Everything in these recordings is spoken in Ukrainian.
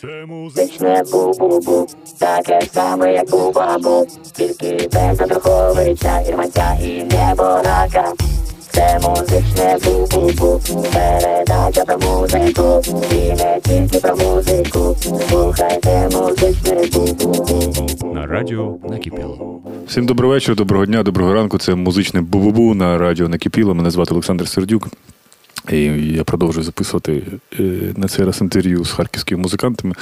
Це музичне бу-бу-бу, таке саме, як бу-бабу, тільки без Андруховича, Ірманця і неборака. Це музичне бу-бу-бу, передача про музику, і не тільки про музику. Слухайте музичне бу-бу-бу. На радіо накипіло. Всім доброго вечора, доброго дня, доброго ранку. Це музичне бу-бу-бу на радіо накипіло. Мене звати Олександр Сердюк. І я продовжую записувати е, на цей раз інтерв'ю з харківськими музикантами.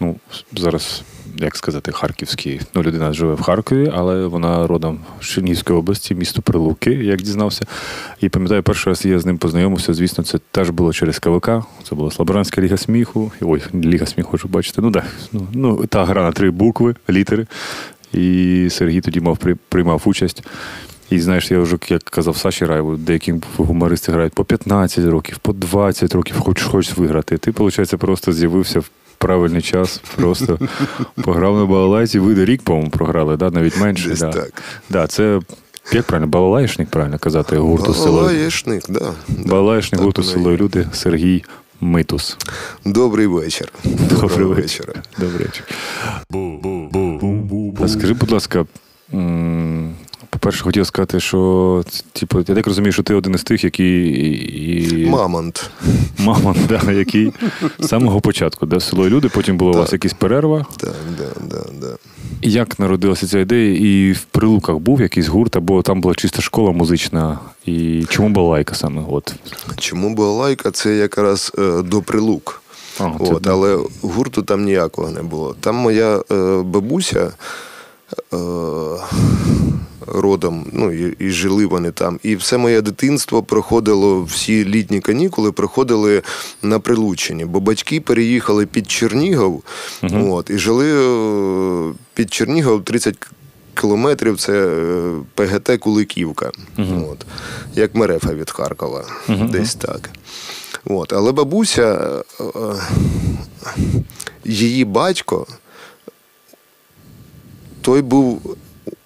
Ну, зараз, як сказати, харківські. Ну, людина живе в Харкові, але вона родом з Чернігівської області, місто Прилуки, як дізнався. І пам'ятаю, перший раз я з ним познайомився. Звісно, це теж було через КВК. Це була Слаборанська ліга сміху. Ой, ліга сміху, хочу бачити. Ну так, ну, ну, та гра на три букви, літери. І Сергій тоді мав приймав участь. І знаєш, я вже, як казав Саші Раєву, деякі гумористи грають по 15 років, по 20 років, хочеш хочеш виграти. Ти, виходить, просто з'явився в правильний час, просто пограв на балалайці, вийде рік, по-моєму, програли, да? навіть менше. Десь да. так. Да, це як правильно, балалайшник, правильно казати, гурту село. Балалаєшник, да. Балалайшник гурту село люди Сергій Митус. Добрий вечір. Добрий вечора. вечір. Добрий вечір. А скажи, будь ласка, м, по-перше, хотів сказати, що типу, я так розумію, що ти один із тих, який і... Мамонт. Мама, да, який з самого початку, да, село і люди, потім була у вас якась перерва. Так, да, да, да. Як народилася ця ідея? І в прилуках був якийсь гурт, або там була чиста школа музична. І чому була лайка саме? От. Чому балалайка? Це якраз е, до прилук. А, це- От, але гурту там ніякого не було. Там моя е, бабуся е, родом, ну і, і жили вони там. І все моє дитинство проходило, всі літні канікули проходили на Прилуччині, бо батьки переїхали під Чернігов от, і жили е, під Чернігов 30 кілометрів це е, ПГТ Куликівка. От, як Мерефа від Харкова. Десь так. От, але бабуся, е, її батько, той був,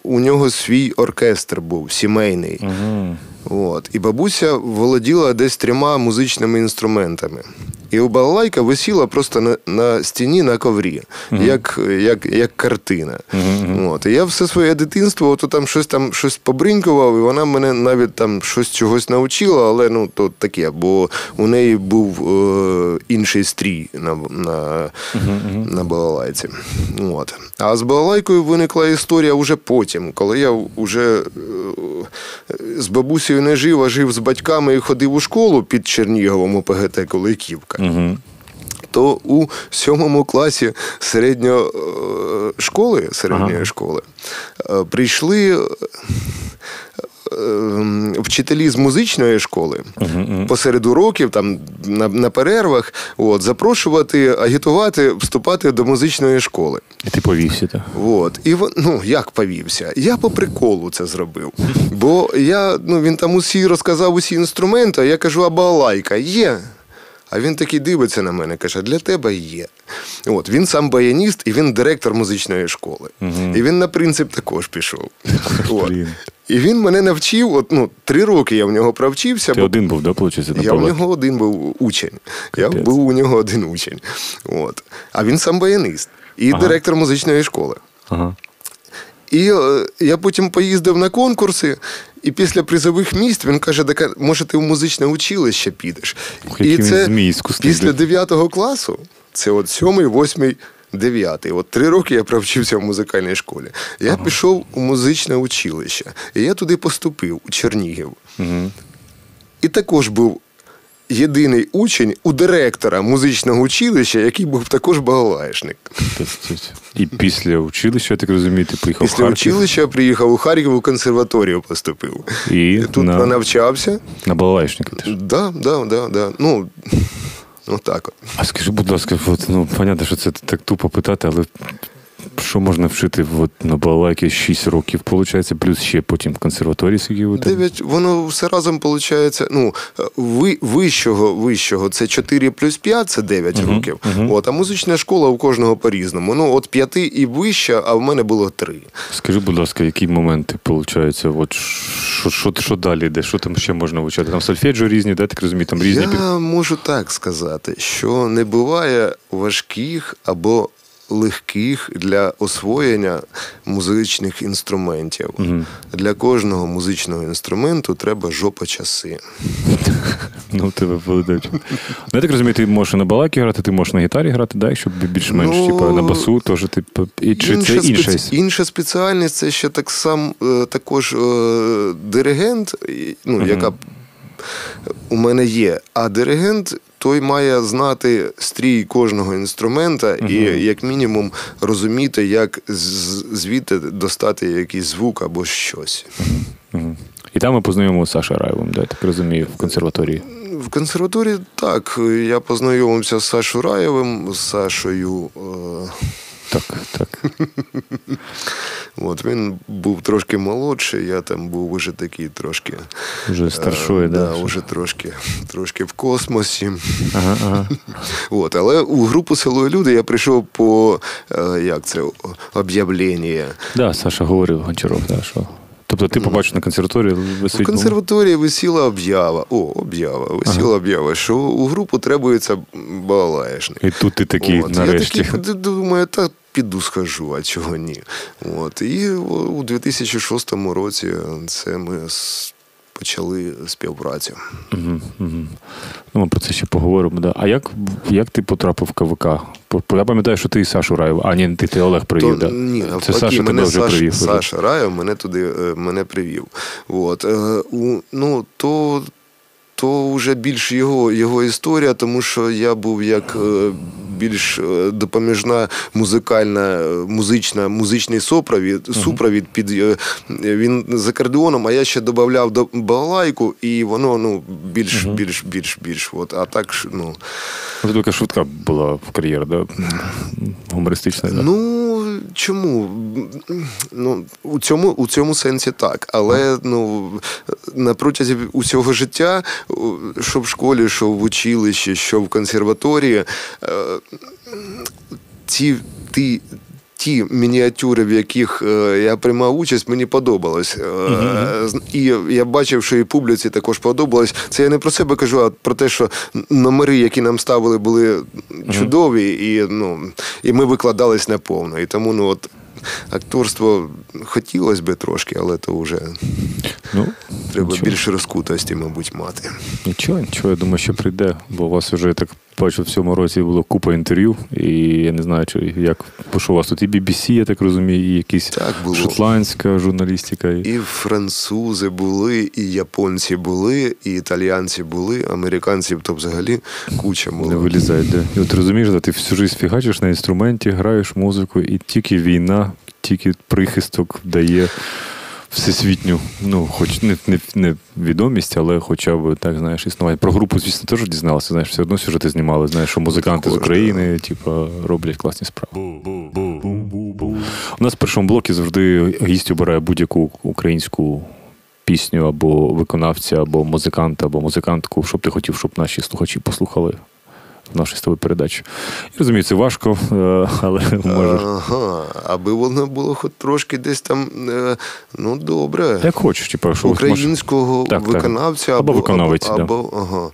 у нього свій оркестр був сімейний. Угу. От. І бабуся володіла десь трьома музичними інструментами. І у балалайка висіла просто на, на стіні на коврі, як, як, як картина. От. І я все своє дитинство от там щось там щось побринькував, і вона мене навіть там щось чогось навчила, але ну то таке, бо у неї був е, інший стрій на, на, на балалайці. От. А з балалайкою виникла історія вже потім, коли я вже е, з бабусею не жив, а жив з батьками і ходив у школу під Черніговом у ПГТ Коликівка. Мгм. То у сьомому класі середньої е, школи, середньої Ага. школи е, прийшли е, вчителі з музичної школи посеред уроків, там на, на перервах, от, запрошувати, агітувати, вступати до музичної школи. І ти повівся, так? От. І ну, як повівся? Я по приколу це зробив. Бо я, ну, він там усі розказав усі інструменти, а я кажу, а балалайка є. А він такий дивиться на мене, каже: для тебе є. От, він сам баяніст і він директор музичної школи. І він на принцип також пішов. От. І він мене навчив, от, ну, три роки я в нього провчився. Ти бо один був, да, виходить, я у нього один був учень. Я був у нього один учень. От. А він сам баянист і Ага. директор музичної школи. Ага. І е, я потім поїздив на конкурси, і після призових місць він каже: «Так, може, ти в музичне училище підеш. Ох, і він після блядь. 9 класу, це от 7, 8, 9. От три роки я провчився в музикальній школі. Я пішов у музичне училище, і я туди поступив у Чернігів. Мгм. І також був єдиний учень у директора музичного училища, який був також балалайшник. Тобто, І після училища, я так розумію, ти поїхав в Після Харків училища приїхав у Харків у консерваторію поступив. і Тут на, пронавчався. на балалайшника теж. Да, да, да, да. Ну, ну так от. А скажи, будь ласка, от, ну, понятно, що це так тупо питати, але що можна вчити от, на балалайки 6 років, виходить, плюс ще потім в консерваторії скільки ви там? Дев'ять, воно все разом виходить, ну, ви, вищого, вищого це 4 плюс 5, це 9 Мгм, років. мгм. От, а музична школа у кожного по-різному. Ну, от 5 і вище, а в мене було 3. Скажи, будь ласка, які моменти, виходить, от, що, що, що далі йде, що там ще можна вивчати? Там сольфеджіо різні, да, так розумію, там різні. Я можу так сказати, що не буває важких або легких для освоєння музичних інструментів. Мгм. Для кожного музичного інструменту треба жопа часи. Ну, тебе видають. Ну, я так розумію, ти можеш на балакі грати, ти можеш на гітарі грати, да, щоб більш-менш, Ну, типу, на басу теж, типу, і чи це Інша, інше? інша спеціальність це ще так сам е, також е, диригент, ну, Мгм. яка у мене є. А диригент той має знати стрій кожного інструмента і, як мінімум, розуміти, як звідти достати якийсь звук або щось. Мгм. І там ми познайомилися з Сашою Раєвим, да, я так розумію, в консерваторії. В консерваторії так. Я познайомився з Сашою Раєвим, з Сашою. Е, Так, так. От він був трошки молодший, я там був уже такий трошки. Старшою, Е, да. да, що- вже трошки, трошки в космосі. Ага, ага. От, але у групу село люди я прийшов по е, як це об'явлення. Да, Саша говорив Гончаров, да, що. Тобто ти побачив на консерваторії В висить. ну, консерваторії висіла об'ява. О, об'ява, висіла об'ява, що у групу требується балаєшник. І тут ти такий От, нарешті. Я такий думаю, та піду схожу, а чого ні. От, і у 2006 році це ми почали співпрацю. Угу, угу. Ну, ми про це ще поговоримо. Да. А як, як ти потрапив в КВК? Я пам'ятаю, що ти і Сашу Раєв. А, ні, ти, ти Олег привів. То, да. ні, це окей, Саша тебе вже Саш, привів. Саша Раєв мене туди е, мене привів. От, е, у, ну, то, то вже більш його, його історія, тому що я був як е, більш е, допоміжна музикальна, е, музична, музичний супровід, супровід під він за кордоном, а я ще додавав до балалайку, і воно ну, більш, більш, більш, більш. От, а так, ну, Ну, Така швидка була в кар'єрі, да? гумористична. Да? Ну чому? Ну, у цьому, у цьому сенсі так. Але ну, на протязі усього життя, що в школі, що в училищі, що в консерваторії, ці ті, ті, мініатюри, в яких е, я приймав участь, мені подобалось. З- І я бачив, що і публіці також подобалось. Це я не про себе кажу, а про те, що номери, які нам ставили, були чудові, і, ну, і ми викладались наповно. І тому ну, от, акторство хотілося би трошки, але то вже Ну, треба нічого. більше розкутості, мабуть, мати. Нічого, нічого, я думаю, що прийде, бо у вас вже так бачу, в цьому році було купа інтерв'ю, і я не знаю, чи як що у вас тут і BBC, я так розумію, і якісь Так було. шотландська журналістика. І... Французи були, і японці були, і італіянці були, американців то взагалі куча Не було. вилізають, де. І от розумієш, да, ти всю життя фігачиш на інструменті, граєш музику, і тільки війна, тільки прихисток дає всесвітню, ну, хоч не, не, не відомість, але хоча б так, знаєш, існування. Про групу, звісно, теж дізналася, знаєш, все одно сюжети знімали, знаєш, що музиканти з України, типу, роблять класні справи. У нас в першому блокі завжди гість обирає будь-яку українську пісню або виконавця, або музиканта, або музикантку, щоб ти хотів, щоб наші слухачі послухали в нашій з тобою передачі. Я розумію, це важко, е, але може. Ага, аби воно було хоч трошки десь там, е, ну добре. Як хочеш, типу, що Українського Так, так. виконавця Або або, виконавець, або, да. або, ага,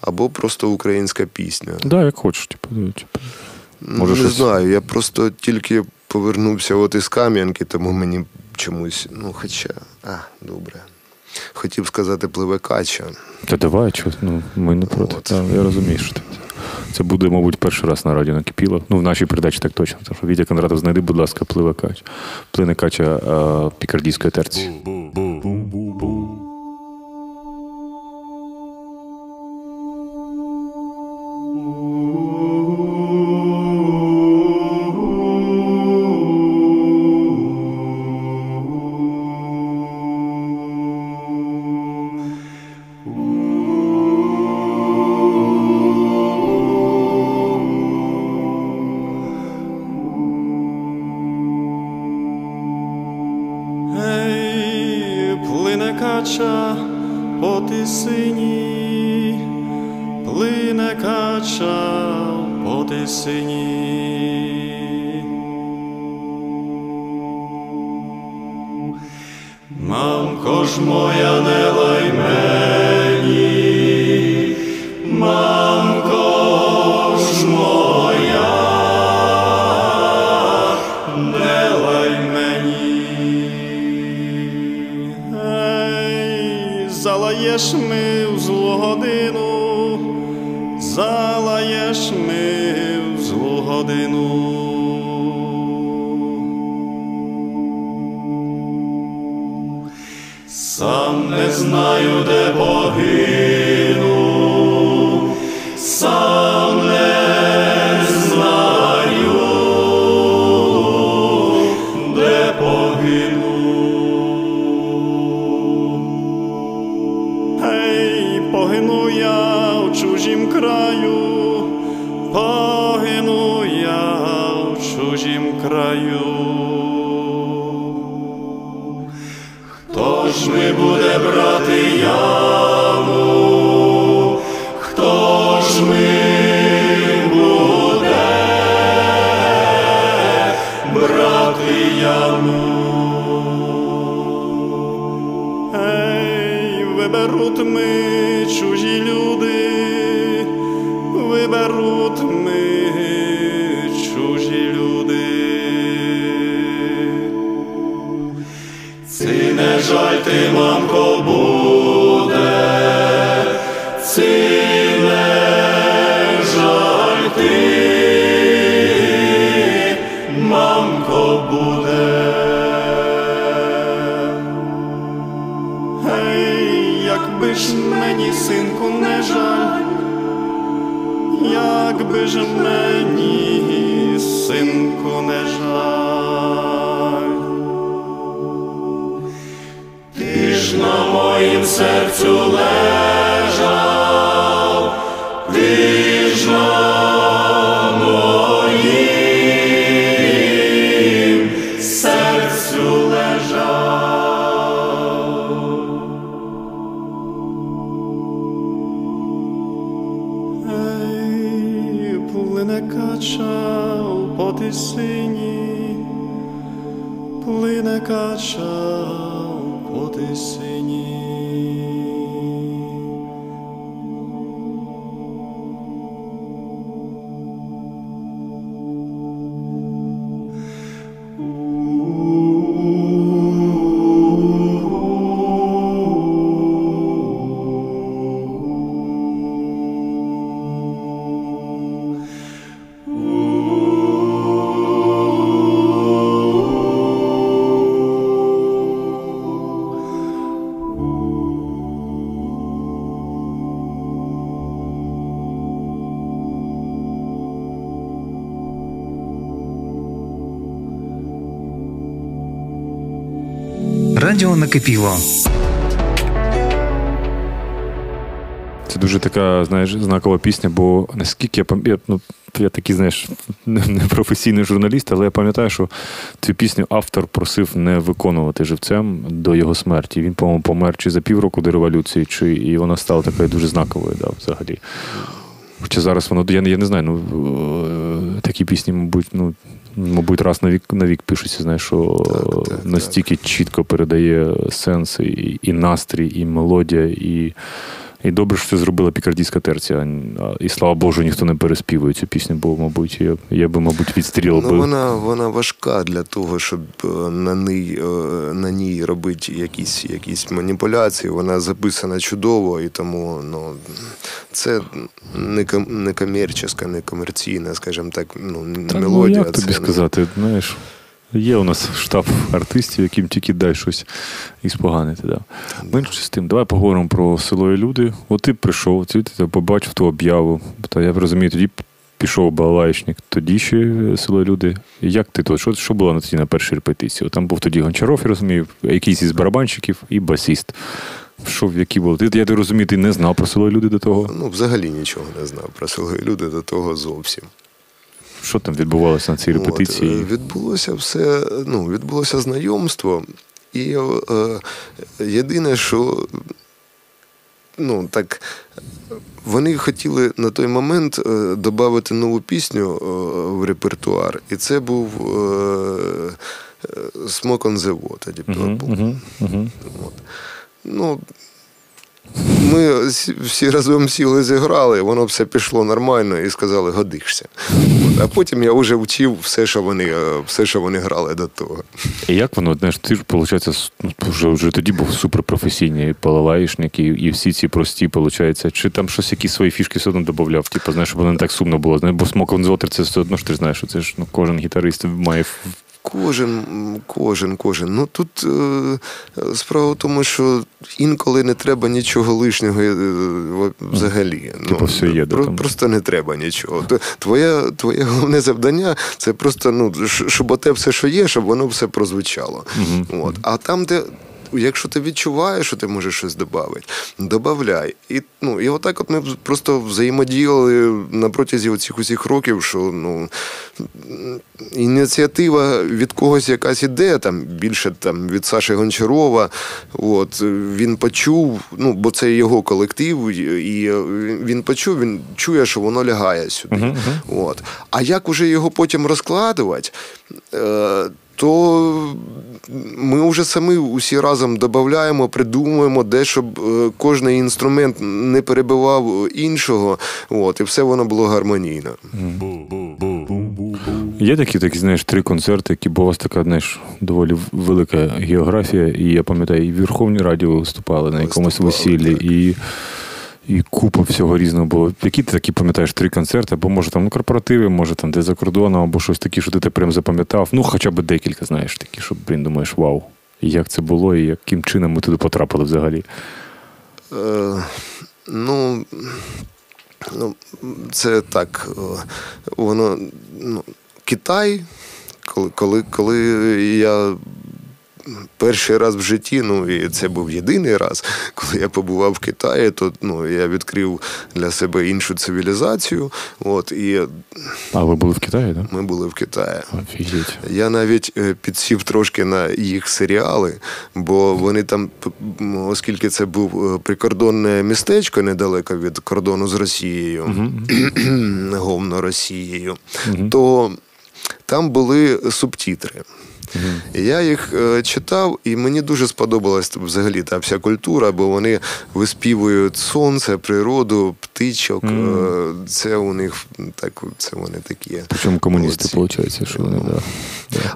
або просто українська пісня. Да, як хочеш, типу, ну, типу. Ну, Може, не щось- знаю, я просто тільки повернувся от із Кам'янки, тому мені чомусь, ну, хоча, а, добре. Хотів сказати пливе кача. Та давай, чого, ну, ми не проти. От. Та, я розумію, що ти. Це буде, мабуть, перший раз на радіо накипіло. Ну, в нашій передачі так точно. Тому що Вітя Кондратов, знайди, будь ласка, пливе кач. Плине кача пікардійської терці. Радіо накипіло. Це дуже така, знаєш, знакова пісня, бо наскільки я пам'ятаю, ну, я такий, знаєш, не професійний журналіст, але я пам'ятаю, що цю пісню автор просив не виконувати живцем до його смерті. Він, по-моєму, помер чи за півроку до революції, чи і вона стала такою дуже знаковою, да, взагалі. Хоча зараз воно, я, не- я не знаю, ну е, такі пісні, мабуть, ну. Мабуть, раз на вік на вік пишуться, знаєш, що Так, так, настільки чітко передає сенс і, і настрій, і мелодія, і, і добре, що це зробила пікардійська терція. І слава Богу, ніхто не переспівує цю пісню, бо, мабуть, я, я би, мабуть, відстрілив Ну, би. вона, вона важка для того, щоб е, на ній, е, на ній робити якісь, якісь маніпуляції. Вона записана чудово, і тому ну, це не, ком- не комерческа, не комерційна, скажімо так, ну, не Та, мелодія. ну, як тобі це, сказати, знаєш, є у нас штаб артистів, яким тільки дай щось і споганити. Да. Менше з тим, давай поговоримо про село і люди. От ти прийшов, ти, ти побачив ту об'яву. Та я розумію, тоді пішов балаєчник, тоді ще село люди. Як ти то? Що, що було на тоді на першій репетиції? Там був тоді Гончаров, я розумію, якийсь із барабанщиків і басіст. Що, які були? Ти, я так розумію, ти не знав про село люди до того. Ну, взагалі нічого не знав про село люди до того зовсім. Що там відбувалося на цій репетиції? От, е, відбулося все, ну, відбулося знайомство. І е, єдине, що ну, так, вони хотіли на той момент е, додати нову пісню е, в репертуар, і це був е, е, Smoke on the Water, Deep Purple. Мгм, мгм. От. Ну, ми всі- разом сіли зіграли, воно все пішло нормально і сказали, годишся. А потім я вже вчив все, що вони, е, все, що вони грали до того. І як воно, знаєш, ти ж, виходить, вже, вже тоді був суперпрофесійний балалаїшник і, і всі ці прості, виходить. Чи там щось, якісь свої фішки все одно додавав? Типу, знаєш, щоб воно не так сумно було. Знаєш, бо the Water це все одно ж ти знаєш, що це ж ну, кожен гітарист має Кожен, кожен, кожен. Ну тут е, справа в тому, що інколи не треба нічого лишнього е, взагалі. Типу, все є, про- там? Просто не треба нічого. Твоє, твоє головне завдання це просто ну, щоб оте все, що є, щоб воно все прозвучало. От. А там, де. Якщо ти відчуваєш, що ти можеш щось додати, додавай. І, ну, і отак от ми просто взаємодіяли на протязі оцих усіх років, що ну, ініціатива від когось якась іде, там більше там від Саші Гончарова. От він почув, ну бо це його колектив, і він почув, він чує, що воно лягає сюди. От. А як уже його потім розкладувати? То ми вже самі усі разом додаємо, придумуємо, де щоб е, кожен інструмент не перебивав іншого, от, і все воно було гармонійно. Є такі, такі, знаєш, три концерти, які бо у вас така, знаєш, доволі велика географія. І я пам'ятаю, і в Верховній Раді ви виступали на якомусь весіллі, і, і купа всього різного було. Які ти такі пам'ятаєш три концерти? Або може там ну, корпоративи, може там де за кордоном, або щось таке, що ти те прям запам'ятав. Ну, хоча б декілька, знаєш, такі, щоб, блін, думаєш, вау. Як це було, і яким чином ми туди потрапили взагалі. Е, ну, ну, це так. е, Воно, ну, Китай, коли, коли, коли я перший раз в житті, ну і це був єдиний раз, коли я побував в Китаї, то ну, я відкрив для себе іншу цивілізацію. От, і А ви були в Китаї, так? ми були в Китаї. Офігеть. Я навіть е, підсів трошки на їх серіали, бо вони там, оскільки це був е, прикордонне містечко недалеко від кордону з Росією, говно Росією, то там були субтітри. І Я їх е, читав, і мені дуже сподобалась взагалі та вся культура, бо вони виспівують сонце, природу, птичок. Е, Це у них так, це вони такі. Причому комуністи, виходить, що вони, да.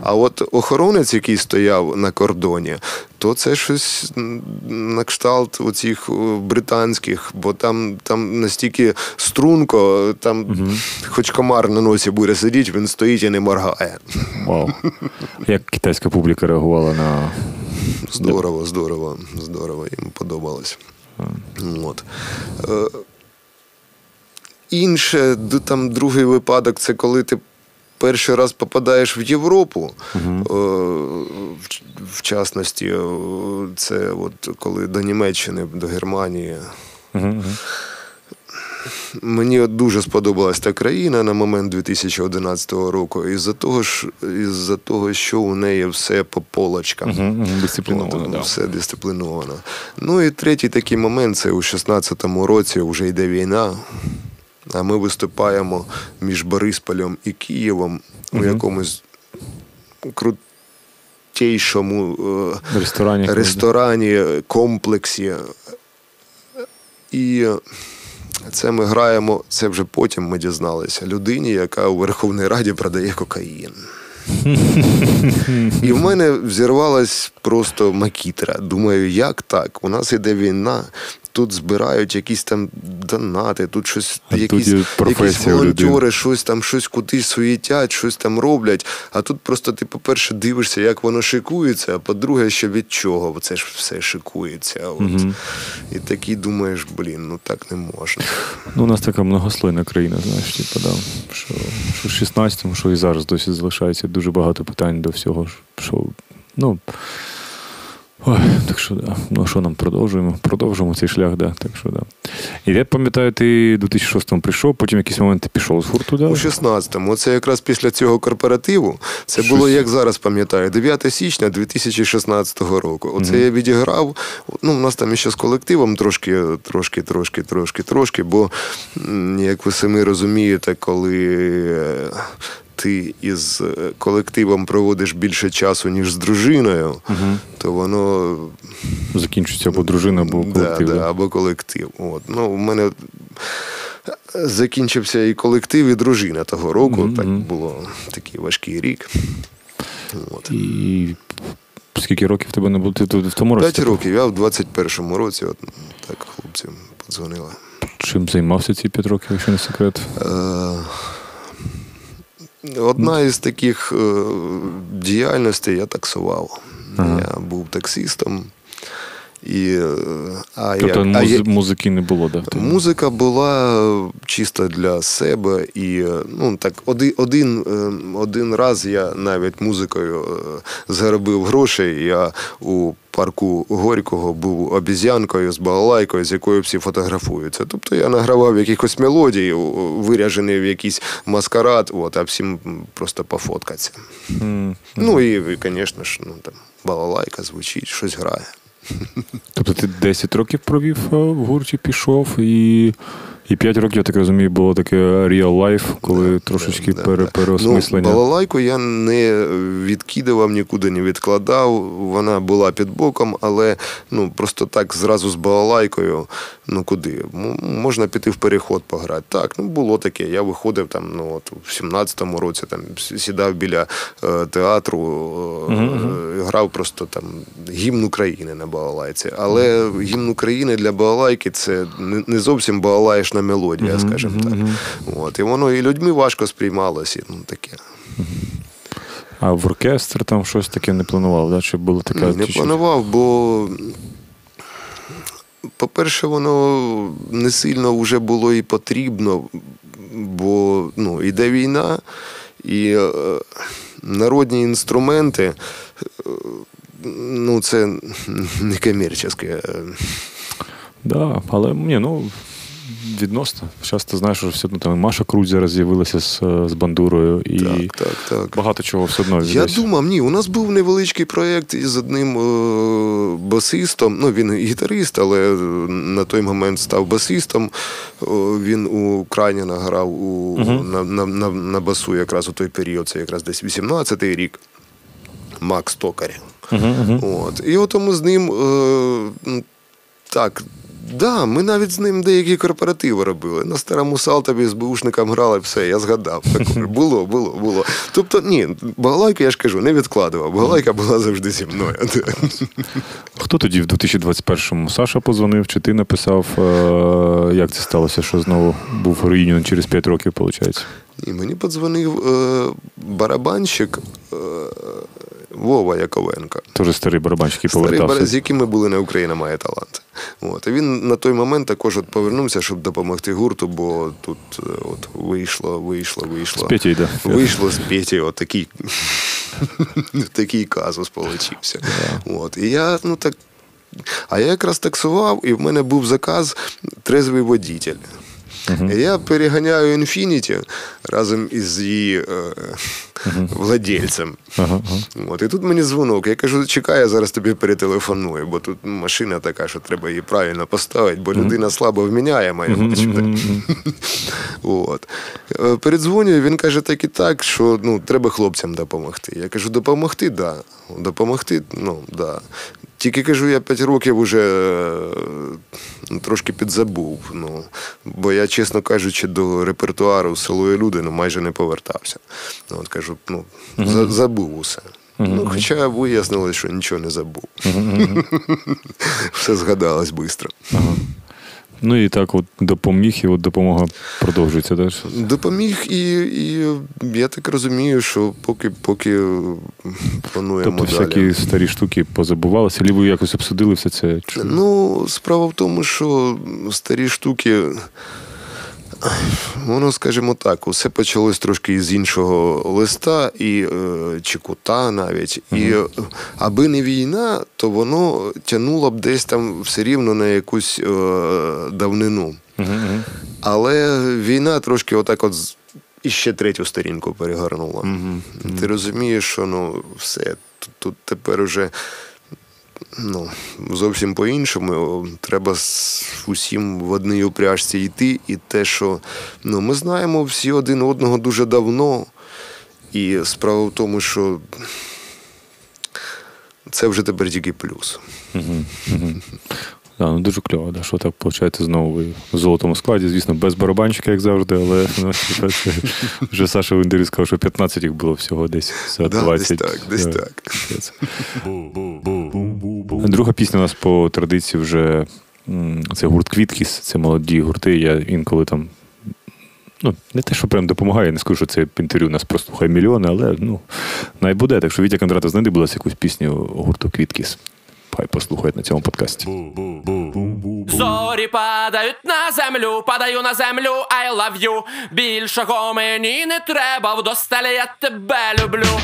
А от охоронець, який стояв на кордоні, то це щось на кшталт оцих британських, бо там, там настільки струнко, там хоч комар на носі буде сидіти, він стоїть і не моргає. Вау. Як китайська публіка реагувала на. Здорово, здорово, здорово, їм подобалось. От. Е, інше, там другий випадок, це коли ти перший раз попадаєш в Європу. Е, в, частності, е, це от коли до Німеччини, до Германії. Мені от дуже сподобалась та країна на момент 2011 року, із-за того, ж, із-за того, що у неї все по полочкам. Мгм, дисципліновано, От, да. Все дисципліновано. Ну і третій такий момент це у 16-му році вже йде війна. А ми виступаємо між Борисполем і Києвом у якомусь крутейшому е, Ресторані. ресторані, комплексі. І це ми граємо, це вже потім ми дізналися людині, яка у Верховній Раді продає кокаїн. І в мене взірвалась просто макітра. Думаю, як так? У нас іде війна, тут збирають якісь там донати, тут щось, А якісь, професія якісь волонтери, людини. щось там, щось кудись суєтять, щось там роблять. А тут просто ти, по-перше, дивишся, як воно шикується, а по-друге, що від чого це ж все шикується. От. І такий думаєш, блін, ну так не можна. Ну, у нас така многослойна країна, знаєш, типу, да, що, що в 16-му, що і зараз досі залишається дуже багато питань до всього. Що, ну, Ой, так що да. Ну що нам продовжуємо? Продовжуємо цей шлях, да. Так що да. І я пам'ятаю, ти в 2006-му прийшов, потім якийсь момент ти пішов з гурту, да? У 16-му, це якраз після цього корпоративу. Це було, як зараз пам'ятаю, 9 січня 2016 року. Оце я відіграв. Ну, у нас там ще з колективом трошки, трошки, трошки, трошки, трошки. Бо, як ви самі розумієте, коли е, ти із е, колективом проводиш більше часу, ніж з дружиною, то воно Закінчується або дружина, або колектив. Да, да? або колектив. От. Ну, у мене закінчився і колектив, і дружина того року. Мгм, Так було такий важкий рік. От. І скільки років тебе не було? Ти в тому році? П'ять років. Я в 21-му році, от так хлопцям подзвонила. Чим займався ці п'ять років, якщо не секрет? Е, Одна із таких е, діяльностей я таксував. Ага. Я був таксистом. І, е, а Тобто як- а я- музики не було, да? Музика була чисто для себе, і е, ну так один, один, е, один раз я навіть музикою е, заробив грошей. Я у парку Горького був обіз'янкою з балалайкою, з якою всі фотографуються. Тобто я награвав якихось мелодій, виряжений в якийсь маскарад, от, а всім просто пофоткатися. М. Ну і, звісно ж, ну там балалайка звучить, щось грає. Тобто ти 10 років провів е, в гурті, пішов, і, і 5 років, я так розумію, було таке real life, коли трошечки Да, пере, да. переосмислення. Ну, балалайку я не відкидував, нікуди не відкладав. Вона була під боком, але ну просто так зразу з балалайкою. Ну куди? Можна піти в переход пограти. Так, ну було таке. Я виходив там, ну от в 17-му році там сідав біля е, театру, е, е, грав просто там гімн України на балалайці. Але гімн України для балалайки це не, не зовсім балалаєшна мелодія, скажімо так. От, і воно і людьми важко сприймалося. Ну таке. А в оркестр там щось таке не планував, да? чи було така Ні, не чи- планував, бо, по-перше, воно не сильно вже було і потрібно, бо ну, іде війна, і е, народні інструменти. е, Ну, це не комерційне. е, Да, але ні, ну відносно. Зараз ти знаєш, що все одно там і Маша Крудь зараз з'явилася з, е, з бандурою, і Так, так, так. багато чого все одно Я думав, ні, у нас був невеличкий проєкт із одним е, басистом. Ну, він гітарист, але на той момент став басистом. Він у Крайняна грав у, на, на, на, на басу якраз у той період, це якраз десь 18-й рік. Макс Токаря. От. І от ми з ним е, так. Да, ми навіть з ним деякі корпоративи робили. На старому Салтові з бушником грали, все, я згадав. Таке. Було, було, було. Тобто, ні, балалайку, я ж кажу, не відкладував. Балалайка була завжди зі мною. Хто тоді в 2021-му? Саша позвонив, чи ти написав, е, як це сталося, що знову був реюніон через 5 років, виходить? І мені подзвонив е, барабанщик е, Вова Яковенко. Теж старий барабанщик, який Старий повертався. бар, з яким ми були на Україна має талант. От. І він на той момент також от повернувся, щоб допомогти гурту, бо тут е, от вийшло, вийшло, вийшло. З Петєю, да. Вийшло з Петі, от такий, такий казус получився. От. І я, ну так. А я якраз таксував, і в мене був заказ трезвий водитель. І Я переганяю Infinity разом із її е, владельцем. Ага, ага. От, і тут мені дзвонок. Я кажу, чекай, я зараз тобі перетелефоную, бо тут машина така, що треба її правильно поставити, бо людина слабо бачу. От. Е, Передзвонюю, він каже так і так, що ну, треба хлопцям допомогти. Я кажу, допомогти, да. Допомогти, ну, да. Тільки кажу, я 5 років вже е, трошки підзабув. Ну, бо я, чесно кажучи, до репертуару село і люди ну, майже не повертався. Ну, От кажу, ну, за- забув усе. Ну, хоча вияснилось, що нічого не забув. Все згадалось швидко. Ну і так от допоміг, і от допомога продовжується. Да? що- Допоміг, і, і я так розумію, що поки, поки плануємо Тобто далі. всякі старі штуки позабувалися, або якось обсудили все це? Чи... Ну, справа в тому, що старі штуки. Воно, скажімо так, усе почалось трошки з іншого листа і е, чи кута навіть. І е, аби не війна, то воно тянуло б десь там все рівно на якусь е, давнину. Але війна трошки отак от з- і ще третю сторінку перегорнула. Ти розумієш, що ну все, тут, тут тепер уже ну, зовсім по-іншому. Треба усім в одній упряжці йти. І те, що ну, ми знаємо всі один одного дуже давно. І справа в тому, що це вже тепер тільки плюс. Да, ну дуже кльово, да, що так виходить знову ви в золотому складі. Звісно, без барабанчика, як завжди, але ну, це вже Саша в інтерв'ю сказав, що 15 їх було всього десь за Да, 20. десь так, десь так. Друга пісня у нас по традиції вже це гурт Квіткіс, це молоді гурти. Я інколи там. Ну, не те, що прям допомагає, я не скажу, що це інтерв'ю нас прослухає мільйони, але ну, найбуде. Так що Вітя Кондратов знайди, будь ласка, якусь пісню гурту Квіткіс. Хай послухають на цьому подкасті. Зорі падають на землю, падаю на землю, I love you Більшого мені не треба, вдосталі я тебе люблю.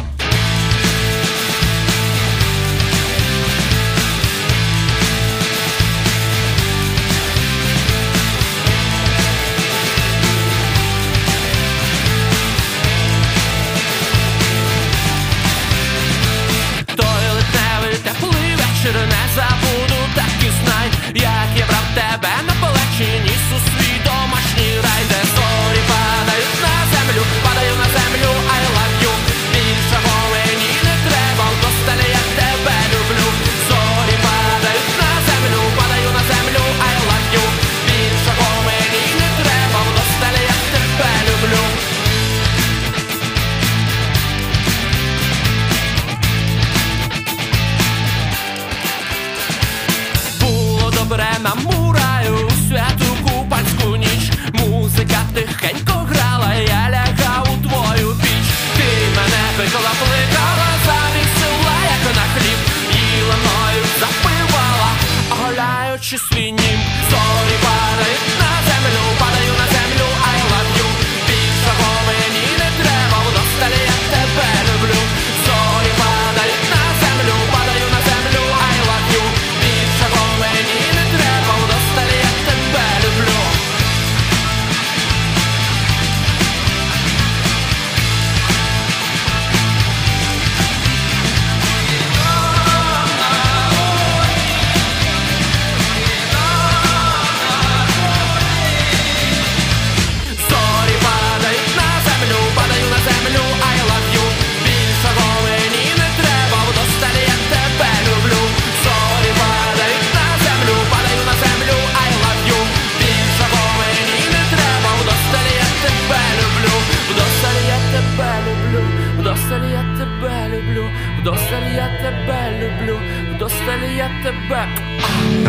Так і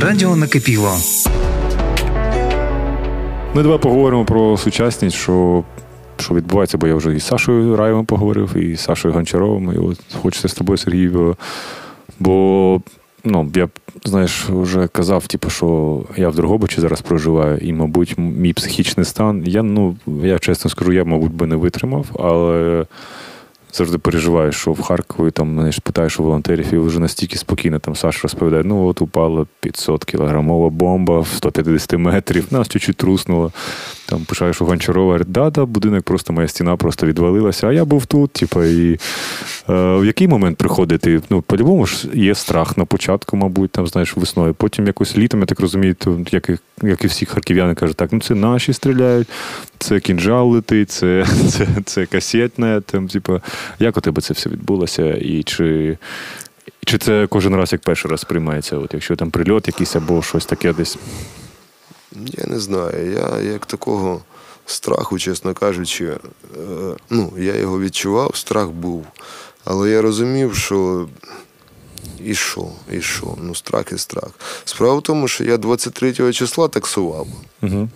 Радіо накипіло. Ми давай поговоримо про сучасність, що, що відбувається, бо я вже і з Сашою Раєвим поговорив, і з Сашою Гончаровим. І от хочеться з тобою, Сергій, бо, бо ну, я знаєш, вже казав, типу, що я в Дрогобичі зараз проживаю, і, мабуть, мій психічний стан. Я, ну, я чесно скажу, я, мабуть, би не витримав, але. Завжди переживаю, що в Харкові там ж питаєш у волонтерів, і вже настільки спокійно там Саша розповідає, ну от упала 500 кілограмова бомба в 150 метрів, нас чуть-чуть труснуло. Там пишаєш у Гончарова, говорить, да-да, будинок просто моя стіна просто відвалилася, а я був тут. Типу, і е, в який момент приходити? Ну, по-любому ж є страх на початку, мабуть, там, знаєш, весною. Потім якось літом, я так розумію, то, як, і, як і всі харків'яни кажуть, так, ну це наші стріляють, це кінжал летить, це, це, це касетне. Там, типу, як у тебе це все відбулося? І чи, чи це кожен раз як перший раз сприймається? От, якщо там прильот якийсь або щось таке десь. Я не знаю. Я як такого страху, чесно кажучи, е, ну, я його відчував, страх був. Але я розумів, що і що, і що? Ну, страх і страх. Справа в тому, що я 23 числа таксував. Угу.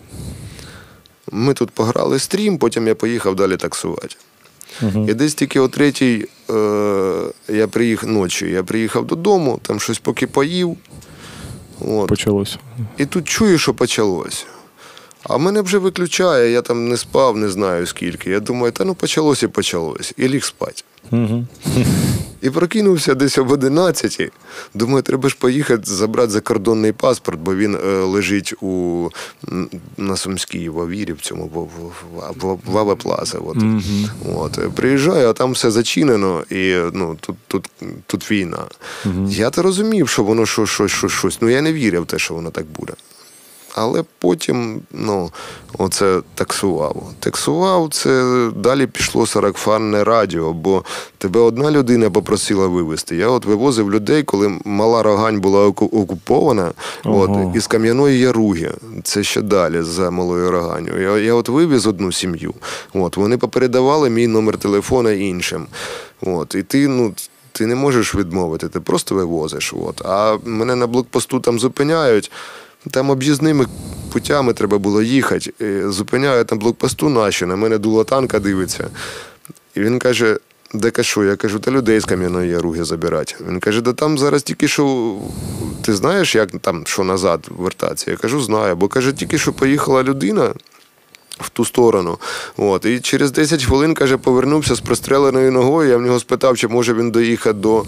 Ми тут пограли стрім, потім я поїхав далі таксувати. І десь тільки о третій е, я приїхав ночі. Я приїхав додому, там щось поки поїв. От. Почалося. І тут чую, що почалося. А мене вже виключає, я там не спав, не знаю скільки. Я думаю, та ну почалось і почалось. І ліг спати. Угу. І прокинувся десь об 11. Думаю, треба ж поїхати забрати закордонний паспорт, бо він е, лежить у, на Сумській в Авірі, в цьому в, в, в, в Авеплаза. От. От. Е, Приїжджаю, а там все зачинено, і ну, тут, тут, тут війна. Я то розумів, що воно що, що, що, щось. Ну я не вірив в те, що воно так буде. Але потім, ну, оце таксував. Таксував, це далі пішло саракфанне радіо, бо тебе одна людина попросила вивезти. Я от вивозив людей, коли мала рогань була окупована, Ого. от, із Кам'яної Яруги. Це ще далі за малою роганю. Я, я от вивіз одну сім'ю. От, вони попередавали мій номер телефона іншим. От, і ти, ну. Ти не можеш відмовити, ти просто вивозиш. От. А мене на блокпосту там зупиняють. Там об'їзними путями треба було їхати. Зупиняють на блокпосту наші, на мене дуло танка дивиться. І він каже: де кашу? Я кажу, та людей з кам'яної яруги забирати. Він каже, да там зараз тільки що. Ти знаєш, як там що назад вертатися? Я кажу, знаю. Бо каже, тільки що поїхала людина. В ту сторону. От. І через 10 хвилин, каже, повернувся з простреленою ногою. Я в нього спитав, чи може він доїхати до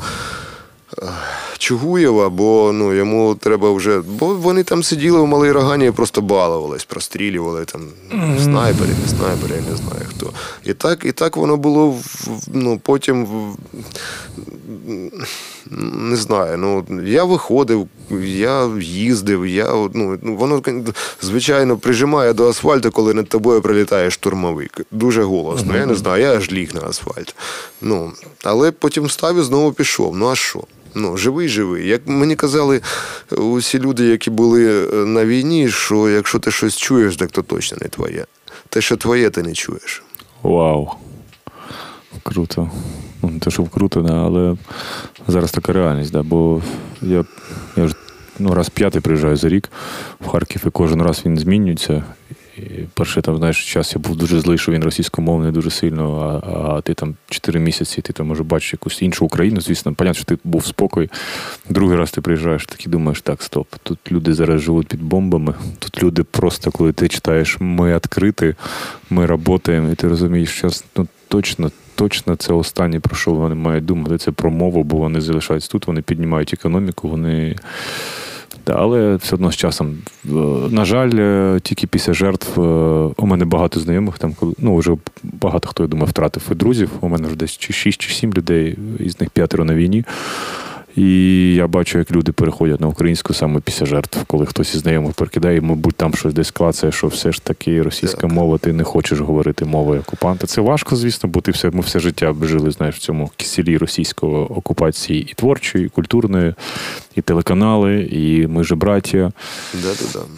Чугуєва, бо ну, йому треба вже. Бо вони там сиділи в малій рогані і просто балувались, прострілювали там снайпери, не снайпери, я не знаю хто. І так, і так воно було ну, потім. Не знаю, ну я виходив, я їздив, я ну, ну, воно звичайно прижимає до асфальту, коли над тобою прилітає штурмовик. Дуже голосно. Я не знаю, я аж ліг на асфальт. Ну, але потім встав і знову пішов. Ну а що? Ну, живий, живий. Як мені казали усі люди, які були е, на війні, що якщо ти щось чуєш, так то точно не твоє. Те, що твоє, ти не чуєш. Вау. Круто. Ну, не те, що круто, да, але зараз така реальність, да, бо я, я ж ну, раз п'ятий приїжджаю за рік в Харків, і кожен раз він змінюється. І перший там, знаєш, час я був дуже злий, що він російськомовний дуже сильно, а, а ти там 4 місяці, ти там може бачиш якусь іншу Україну, звісно, понятно, що ти був спокій. Другий раз ти приїжджаєш, так і думаєш, так, стоп, тут люди зараз живуть під бомбами, тут люди просто, коли ти читаєш, ми відкриті, ми працюємо, і ти розумієш, що ну, точно, точно це останнє, про що вони мають думати, це про мову, бо вони залишаються тут, вони піднімають економіку, вони. Але все одно з часом. Е, На жаль, е, тільки після жертв е, у мене багато знайомих, там, ну, вже багато хто, я думаю, втратив і друзів. У мене вже десь чи 6 чи 7 людей, із них п'ятеро на війні. І я бачу, як люди переходять на українську саме після жертв, коли хтось із знайомих перекидає, і, мабуть, там щось десь клацає, що все ж таки російська Так. мова, ти не хочеш говорити мовою окупанта. Це важко, звісно, бо ти все, ми все життя жили, знаєш, в цьому киселі російської окупації і творчої, і культурної, і телеканали, і ми же браття.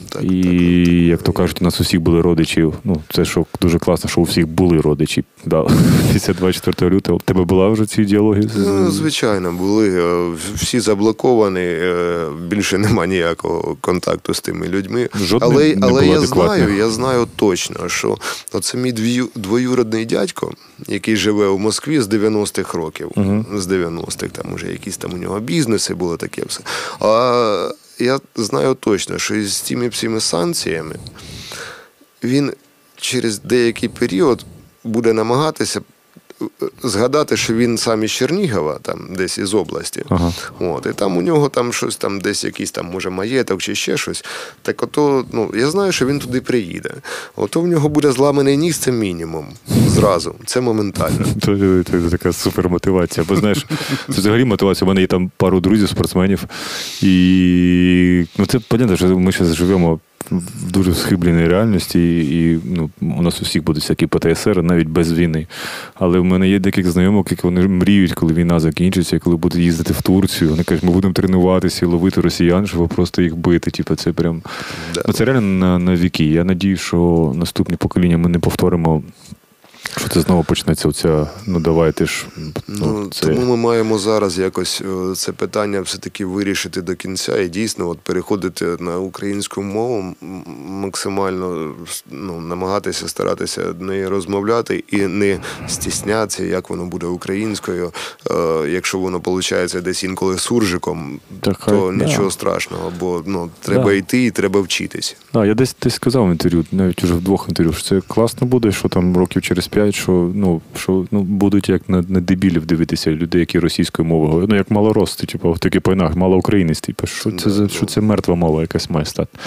Так, і, так, як то кажуть, у нас усіх були родичі. Ну, це що дуже класно, що у всіх були родичі. Да. Після 24 лютого. Тебе була вже ці діалоги? Ну, звичайно, були. е, Всі заблоковані, е, більше нема ніякого контакту з тими людьми. Жодний але не але я адекватних. знаю, я знаю точно, що оце мій двоюродний дядько, який живе у Москві з 90-х років. З 90-х, там уже якісь там у нього бізнеси було таке все. А я знаю точно, що із цими всіми санкціями він через деякий період буде намагатися згадати, що він сам із Чернігова, там десь із області. Ага. От, і там у нього там щось там, десь якийсь там, може, маєток чи ще щось. Так ото, ну, я знаю, що він туди приїде. Ото в нього буде зламаний ніс, це мінімум. Зразу. Це моментально. Це, така супермотивація. Бо знаєш, це взагалі мотивація. У мене є там пару друзів, спортсменів. І ну, це понятно, що ми зараз живемо в дуже схибленій реальності, і ну, у нас у всіх будуть всякі ПТСР, навіть без війни. Але в мене є декілька знайомих, які вони мріють, коли війна закінчиться, коли будуть їздити в Турцію. Вони кажуть, ми будемо тренуватися і ловити росіян, щоб просто їх бити. Типу, це прям Да. ну, це реально на, на віки. Я надію, що наступні покоління ми не повторимо Що це знову почнеться оця, ну давайте ж. Ну, це... Тому ми маємо зараз якось е, це питання все-таки вирішити до кінця і дійсно от переходити на українську мову максимально ну, намагатися старатися нею розмовляти і не стіснятися, як воно буде українською. Е, якщо воно виходить десь інколи суржиком, Так, то да. нічого страшного, бо ну, треба Да. йти і треба вчитись. А, я десь десь сказав в інтерв'ю, навіть уже в двох інтерв'ю, що це класно буде, що там років через п'ять, що ну що ну будуть як на, на дебілів дивитися людей, які російською мовою говорять. Ну як малорости, типу, такі по-інакше, малоукраїнець, типу, що це за що це мертва мова якась має стати.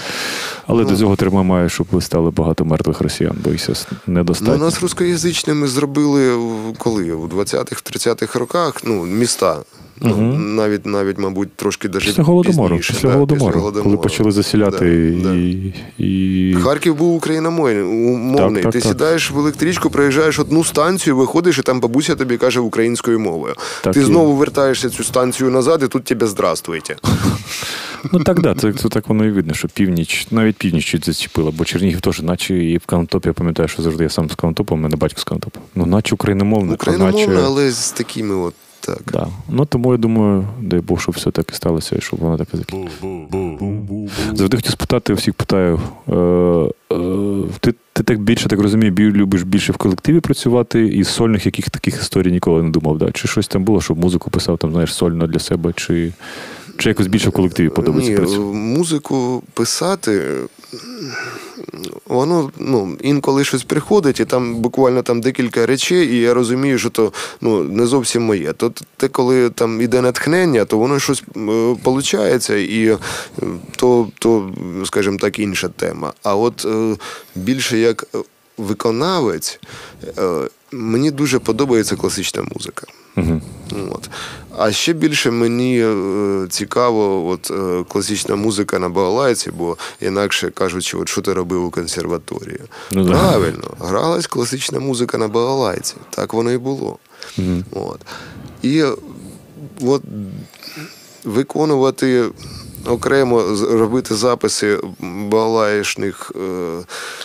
Але до цього треба має, щоб ви стали багато мертвих росіян, бо їх недостатньо. Ну, нас рускоязичними зробили коли? У 20-х, 30-х роках, ну, міста. Ну, навіть, навіть, мабуть, трошки даже Після голодомору, пізніше, після, да, голодомору, після коли почали засіляти Да, да. і, і... Харків був україномовний, умовний. Так, так, Ти так. сідаєш в електричку, проїжджаєш одну станцію, виходиш, і там бабуся тобі каже українською мовою. Так Ти і- знову вертаєшся цю станцію назад, і тут тебе здравствуйте. Ну так, да, це, це так воно і видно, що північ, навіть північ чуть зачепила, бо Чернігів теж, наче і в Канатопі, я пам'ятаю, що завжди я сам з Канатопа, у мене батько з Канатопа. Ну, наче україномовне, Україномовна, наче... але з такими от так. Да. Ну тому я думаю, дай Бог, щоб все так і сталося, і щоб воно так і закінчилося. Завжди хотів спитати, всіх питаю. Е, е, ти, ти так більше, так розумію, любиш більше в колективі працювати, і сольних яких таких історій ніколи не думав. Да? Чи щось там було, щоб музику писав, там, знаєш, сольно для себе, чи, чи якось більше в колективі подобається Ні, працювати? музику писати, воно ну, інколи щось приходить, і там буквально там декілька речей, і я розумію, що то ну, не зовсім моє. То те, коли там іде натхнення, то воно щось виходить, і е, то, то, скажімо так, інша тема. А от е, більше як виконавець, е, мені дуже подобається класична музика. Угу. От. А ще більше мені е, цікаво от, е, класична музика на балалайці, бо інакше кажучи, от, що ти робив у консерваторії. Ну, да. Правильно, гралась класична музика на балалайці. Так воно і було. От. І от, виконувати окремо, робити записи балалайшних е,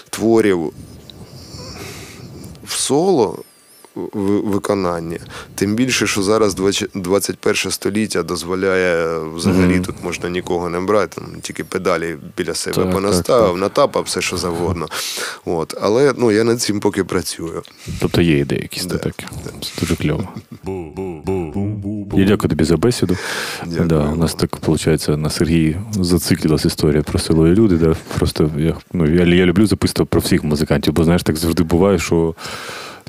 творів в соло Виконання. Тим більше, що зараз 21 століття дозволяє взагалі тут можна нікого не брати, там, тільки педалі біля себе Так, понаставив, так, так. натапав все, що завгодно. От. Але ну, я над цим поки працюю. Тобто є ідеї якісь Да. такі. Це дуже кльово. Я дякую тобі за бесіду. Дякую Да, у нас так виходить на Сергії зациклилась історія про село і люди. Да, просто я, ну, я, я люблю записувати про всіх музикантів, бо знаєш, так завжди буває, що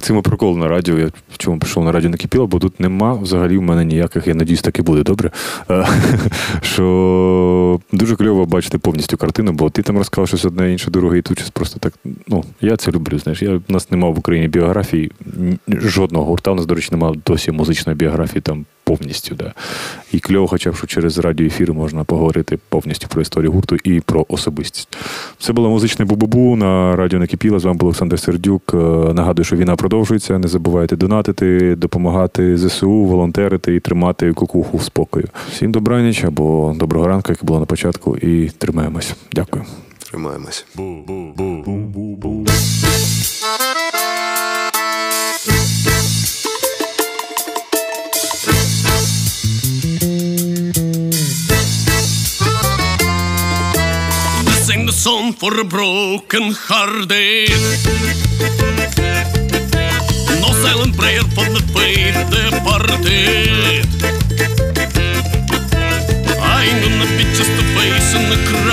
цим прикол на радіо. Я в чому прийшов на радіо накипіло, бо тут нема взагалі в мене ніяких, я надіюсь, так і буде добре. Е, Що дуже кльово бачити повністю картину, бо ти там розказав щось одне, інше, друге, і тут щось просто так. Ну, я це люблю. Знаєш, я, у нас немає в Україні біографії, жодного гурта. У нас, до речі, немає досі музичної біографії там повністю. Да. І кльово, хоча б що через радіоефіри можна поговорити повністю про історію гурту і про особистість. Це було музичне бу-бу-бу на радіо Накипіла. З вами був Олександр Сердюк. Е, Нагадую, що війна продовжується. Не забувайте донатити, допомагати ЗСУ, волонтерити і тримати кукуху в спокою. Всім добраніч або доброго ранку, як було на початку, і тримаємось. Дякую. Тримаємось. Song for a broken hearted. No silent prayer for the fate of. I'm gonna beat the bass in the.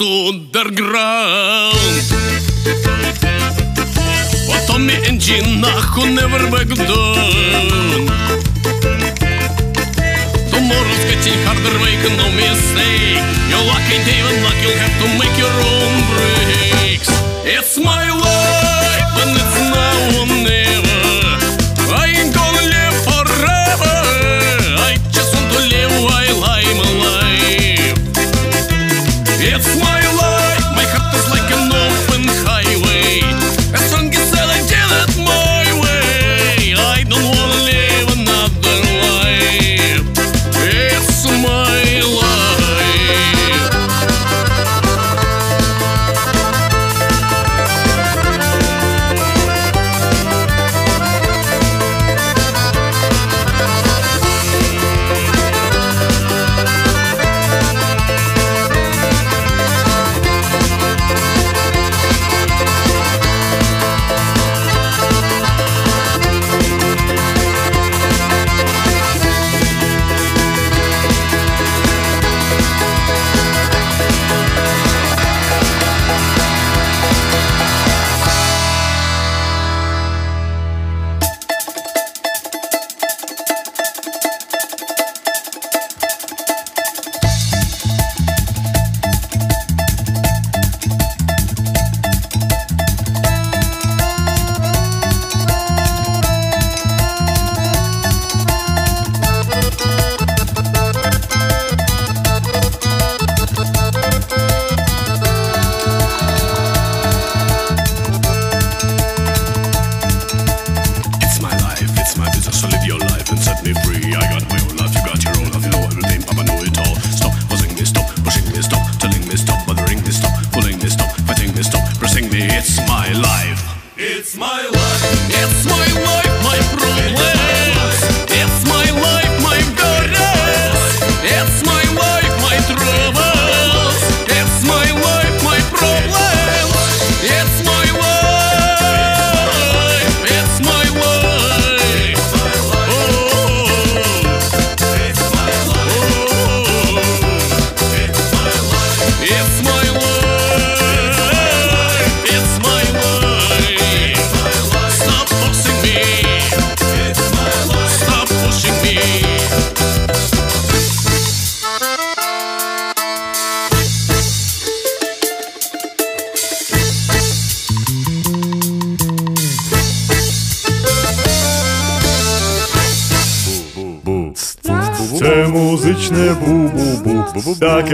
underground. atomic и engine нахуй never back down.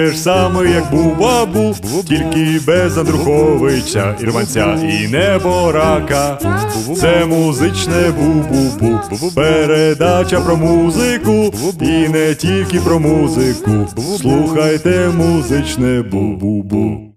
таке ж саме, як був бабу, тільки без Андруховича, Ірванця і неборака. Це музичне бу-бу-бу Передача про музику, і не тільки про музику. Слухайте музичне бу-бу-бу